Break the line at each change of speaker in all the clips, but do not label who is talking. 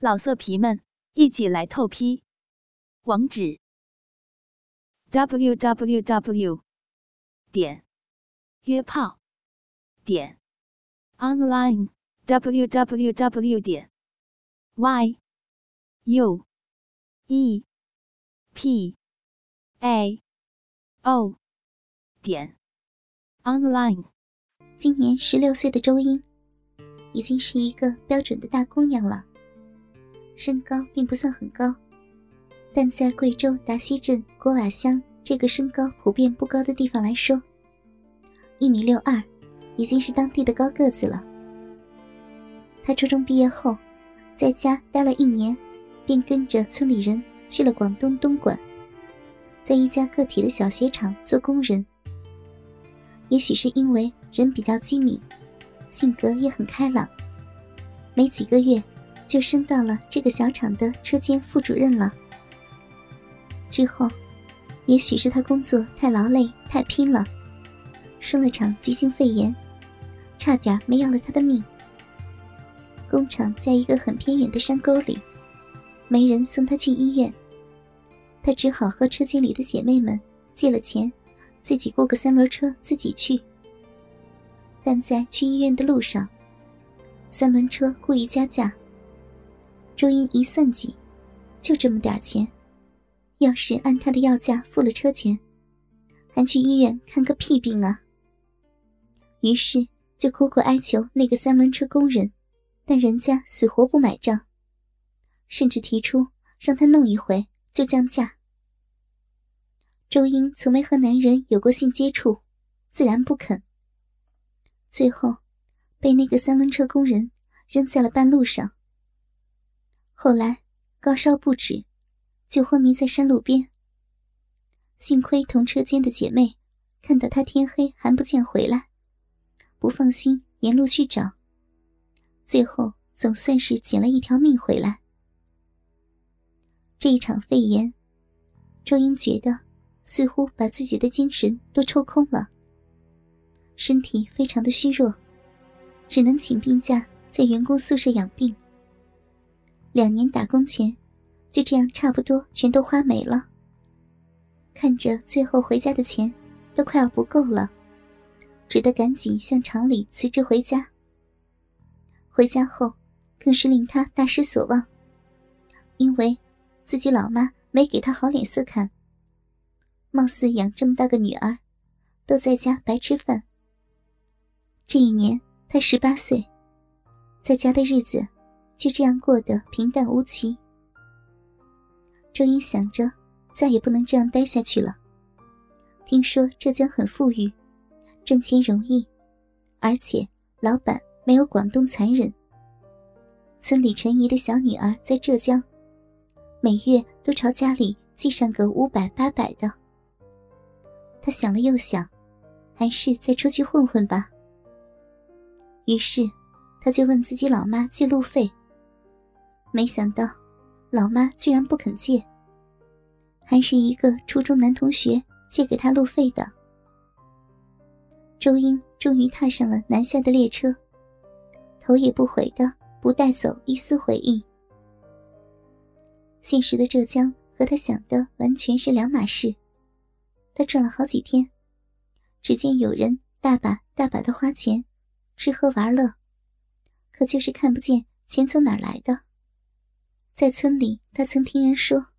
老色皮们，一起来透批！网址：w w w 点约炮点 online w w w 点 y u e p a o 点 online。
今年十六岁的周英，已经是一个标准的大姑娘了。身高并不算很高，但在贵州达西镇郭瓦乡这个身高普遍不高的地方来说，一米六二已经是当地的高个子了。他初中毕业后，在家待了一年，便跟着村里人去了广东东莞，在一家个体的小鞋厂做工人。也许是因为人比较机敏，性格也很开朗，没几个月。就升到了这个小厂的车间副主任了。之后，也许是他工作太劳累、太拼了，生了场急性肺炎，差点没要了他的命。工厂在一个很偏远的山沟里，没人送他去医院，他只好和车间里的姐妹们借了钱，自己雇个三轮车自己去。但在去医院的路上，三轮车故意加价。周英一算计，就这么点钱，要是按他的要价付了车钱，还去医院看个屁病啊！于是就苦苦哀求那个三轮车工人，但人家死活不买账，甚至提出让他弄一回就降价。周英从没和男人有过性接触，自然不肯。最后，被那个三轮车工人扔在了半路上。后来高烧不止，就昏迷在山路边。幸亏同车间的姐妹看到他天黑还不见回来，不放心沿路去找，最后总算是捡了一条命回来。这一场肺炎，周英觉得似乎把自己的精神都抽空了，身体非常的虚弱，只能请病假在员工宿舍养病。两年打工钱，就这样差不多全都花没了。看着最后回家的钱，都快要不够了，只得赶紧向厂里辞职回家。回家后，更是令他大失所望，因为自己老妈没给他好脸色看。貌似养这么大个女儿，都在家白吃饭。这一年他十八岁，在家的日子。就这样过得平淡无奇。周英想着，再也不能这样待下去了。听说浙江很富裕，赚钱容易，而且老板没有广东残忍。村里陈姨的小女儿在浙江，每月都朝家里寄上个五百八百的。他想了又想，还是再出去混混吧。于是，他就问自己老妈借路费。没想到，老妈居然不肯借，还是一个初中男同学借给他路费的。周英终于踏上了南下的列车，头也不回的不带走一丝回忆。现实的浙江和他想的完全是两码事。他转了好几天，只见有人大把大把的花钱，吃喝玩乐，可就是看不见钱从哪儿来的。在村里，他曾听人说，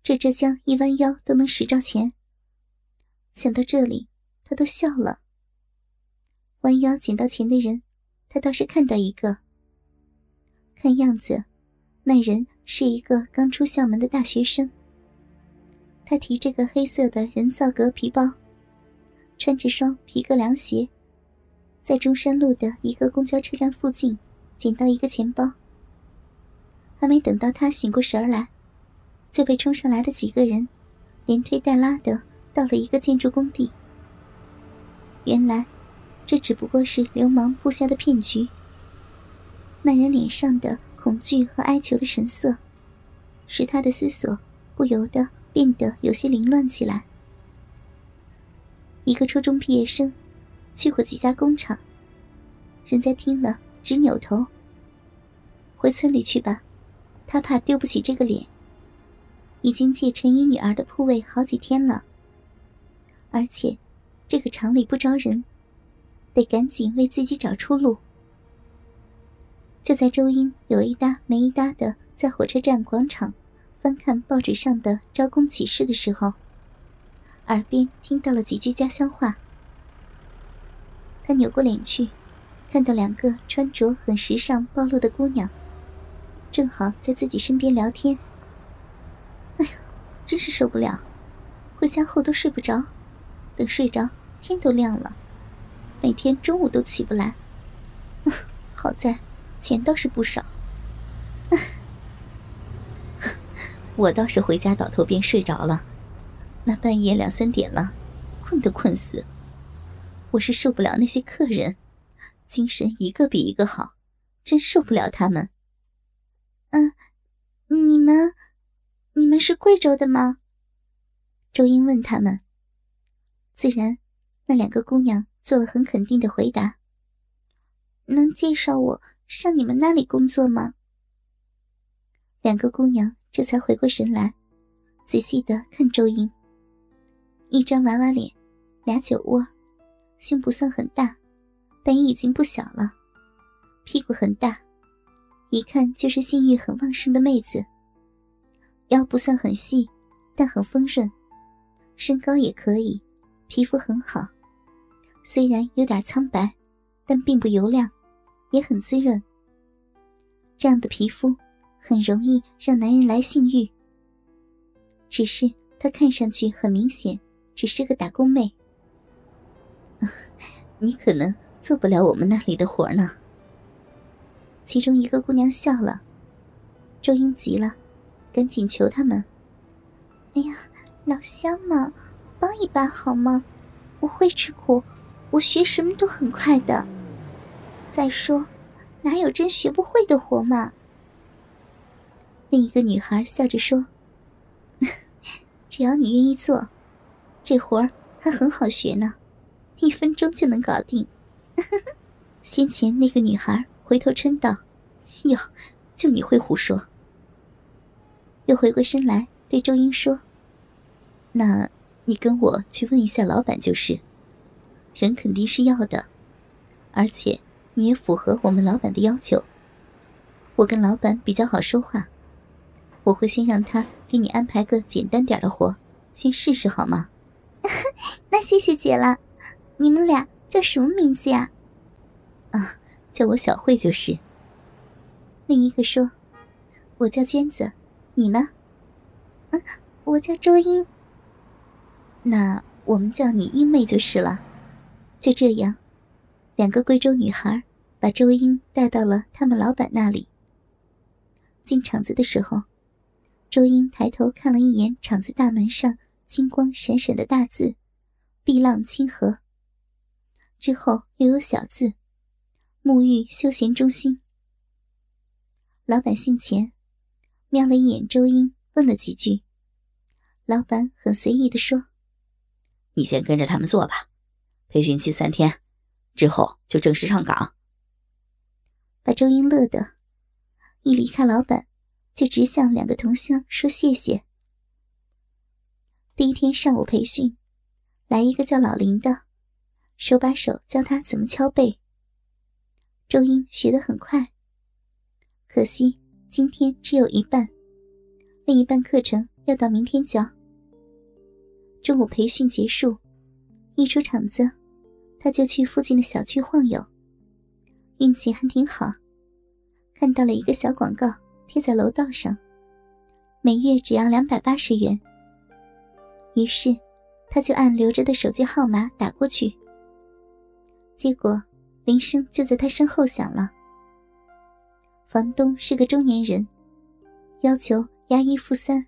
这浙江一弯腰都能拾着钱。想到这里，他都笑了。弯腰捡到钱的人，他倒是看到一个。看样子，那人是一个刚出校门的大学生。他提着个黑色的人造革皮包，穿着双皮革凉鞋，在中山路的一个公交车站附近捡到一个钱包。还没等到他醒过神来，就被冲上来的几个人连推带拉的到了一个建筑工地。原来，这只不过是流氓布下的骗局。那人脸上的恐惧和哀求的神色，使他的思索不由得变得有些凌乱起来。一个初中毕业生，去过几家工厂，人家听了直扭头。回村里去吧。他怕丢不起这个脸，已经借陈姨女儿的铺位好几天了，而且这个厂里不招人，得赶紧为自己找出路。就在周英有一搭没一搭的在火车站广场翻看报纸上的招工启事的时候，耳边听到了几句家乡话。他扭过脸去，看到两个穿着很时尚暴露的姑娘。正好在自己身边聊天。哎呀，真是受不了！回家后都睡不着，等睡着天都亮了，每天中午都起不来。好在钱倒是不少。我倒是回家倒头便睡着了，那半夜两三点了，困都困死。我是受不了那些客人，精神一个比一个好，真受不了他们。嗯，你们，你们是贵州的吗？周英问他们。自然，那两个姑娘做了很肯定的回答。能介绍我上你们那里工作吗？两个姑娘这才回过神来，仔细的看周英。一张娃娃脸，俩酒窝，胸不算很大，但也已经不小了，屁股很大。一看就是性欲很旺盛的妹子，腰不算很细，但很丰润，身高也可以，皮肤很好，虽然有点苍白，但并不油亮，也很滋润。这样的皮肤很容易让男人来性欲。只是她看上去很明显，只是个打工妹。你可能做不了我们那里的活呢。其中一个姑娘笑了，周英急了，赶紧求他们：“哎呀，老乡嘛，帮一把好吗？我会吃苦，我学什么都很快的。再说，哪有真学不会的活嘛？”另一个女孩笑着说：“ 只要你愿意做，这活儿还很好学呢，一分钟就能搞定。” 先前那个女孩。回头嗔道：“哟，就你会胡说。”又回过身来对周英说：“那你跟我去问一下老板就是，人肯定是要的，而且你也符合我们老板的要求。我跟老板比较好说话，我会先让他给你安排个简单点的活，先试试好吗？”那谢谢姐了。你们俩叫什么名字呀？啊。叫我小慧就是。另一个说：“我叫娟子，你呢？”“嗯，我叫周英。”“那我们叫你英妹就是了。”就这样，两个贵州女孩把周英带到了他们老板那里。进厂子的时候，周英抬头看了一眼厂子大门上金光闪闪的大字“碧浪清河”，之后又有小字。沐浴休闲中心。老板姓钱，瞄了一眼周英，问了几句。老板很随意的说：“
你先跟着他们做吧，培训期三天，之后就正式上岗。”
把周英乐的，一离开老板，就直向两个同乡说谢谢。第一天上午培训，来一个叫老林的，手把手教他怎么敲背。周英学得很快，可惜今天只有一半，另一半课程要到明天教。中午培训结束，一出厂子，他就去附近的小区晃悠。运气还挺好，看到了一个小广告贴在楼道上，每月只要两百八十元。于是，他就按留着的手机号码打过去，结果。铃声就在他身后响了。房东是个中年人，要求押一付三，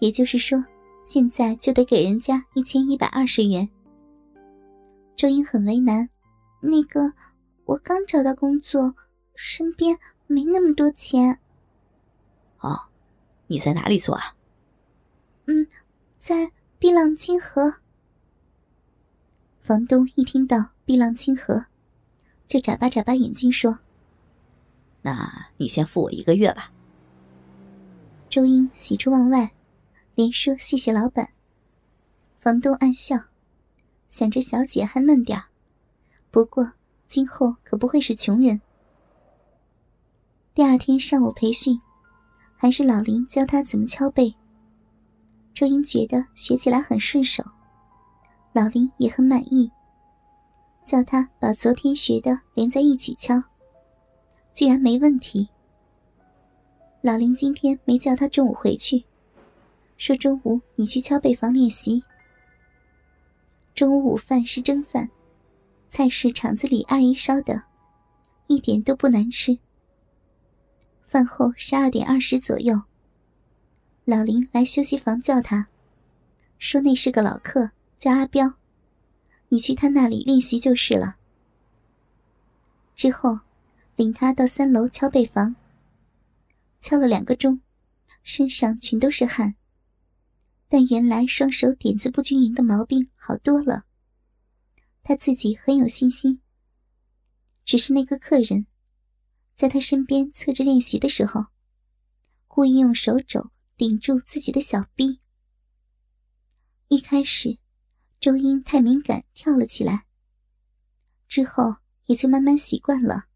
也就是说，现在就得给人家一千一百二十元。周英很为难，那个我刚找到工作，身边没那么多钱。
哦，你在哪里做啊？
嗯，在碧浪清河。房东一听到碧浪清河，就眨巴眨巴眼睛说：“
那你先付我一个月吧，
周英喜出望外，连说谢谢老板。房东暗笑，想着小姐还嫩点儿，不过今后可不会是穷人。第二天上午培训，还是老林教他怎么敲背。周英觉得学起来很顺手，老林也很满意，叫他把昨天学的连在一起敲，居然没问题。老林今天没叫他中午回去，说中午你去敲背房练习。中午午饭是蒸饭，菜是厂子里阿姨烧的，一点都不难吃。饭后十二点二十左右，老林来休息房叫他，说那是个老客，叫阿彪，你去他那里练习就是了。之后，领他到三楼敲背房。敲了两个钟，身上全都是汗。但原来双手点子不均匀的毛病好多了。他自己很有信心。只是那个客人，在他身边侧着练习的时候，故意用手肘顶住自己的小臂。一开始，周英太敏感，跳了起来。之后也就慢慢习惯了。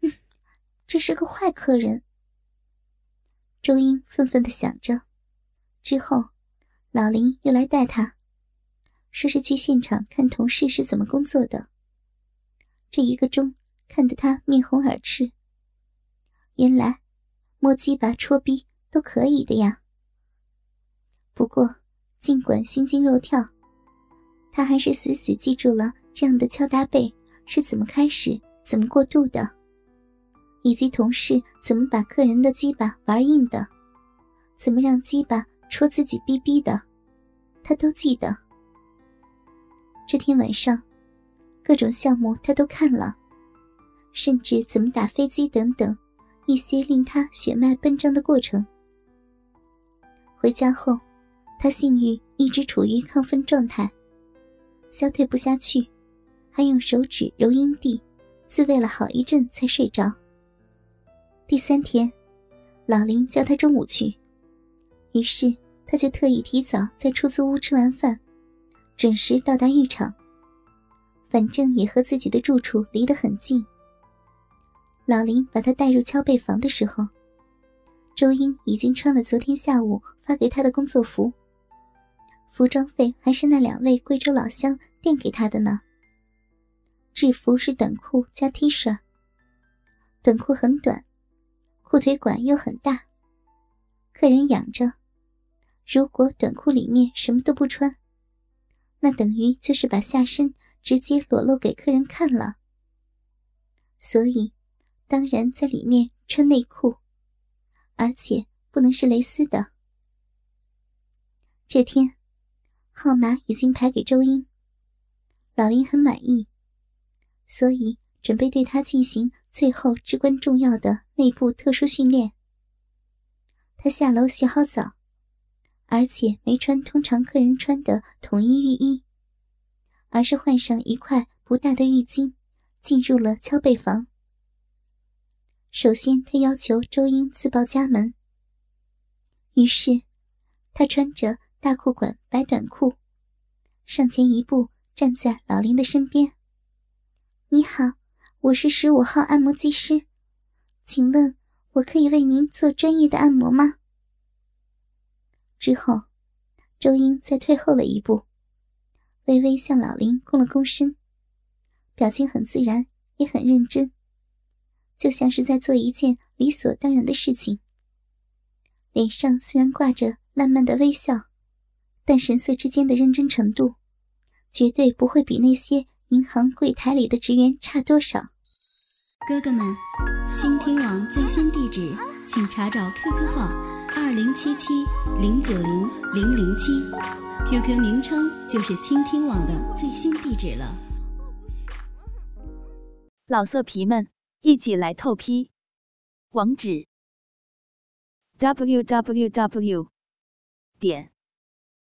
嗯，这是个坏客人。周英愤愤的想着，之后，老林又来带他，说是去现场看同事是怎么工作的。这一个钟看得他面红耳赤。原来，摸鸡巴、戳逼都可以的呀。不过，尽管心惊肉跳，他还是死死记住了这样的敲打背是怎么开始、怎么过渡的。以及同事怎么把客人的鸡巴玩硬的，怎么让鸡巴戳自己逼逼的，他都记得。这天晚上，各种项目他都看了，甚至怎么打飞机等等一些令他血脉奔张的过程。回家后，他性欲一直处于亢奋状态，消退不下去，还用手指揉阴蒂，自慰了好一阵才睡着。第三天，老林叫他中午去，于是他就特意提早在出租屋吃完饭，准时到达浴场。反正也和自己的住处离得很近。老林把他带入敲背房的时候，周英已经穿了昨天下午发给他的工作服，服装费还是那两位贵州老乡垫给他的呢。制服是短裤加 T 恤，短裤很短。裤腿管又很大，客人养着。如果短裤里面什么都不穿，那等于就是把下身直接裸露给客人看了。所以，当然在里面穿内裤，而且不能是蕾丝的。这天，号码已经排给周英，老林很满意，所以准备对他进行。最后至关重要的内部特殊训练。他下楼洗好澡，而且没穿通常客人穿的统一浴衣，而是换上一块不大的浴巾，进入了敲背房。首先，他要求周英自报家门。于是，他穿着大裤管白短裤，上前一步，站在老林的身边。“你好。”我是十五号按摩技师，请问我可以为您做专业的按摩吗？之后，周英再退后了一步，微微向老林躬了躬身，表情很自然，也很认真，就像是在做一件理所当然的事情。脸上虽然挂着烂漫的微笑，但神色之间的认真程度，绝对不会比那些银行柜台里的职员差多少。
哥哥们，倾听网最新地址，请查找 QQ 号二零七七零九零零零七，QQ 名称就是倾听网的最新地址了。
老色皮们，一起来透批，网址：w w w 点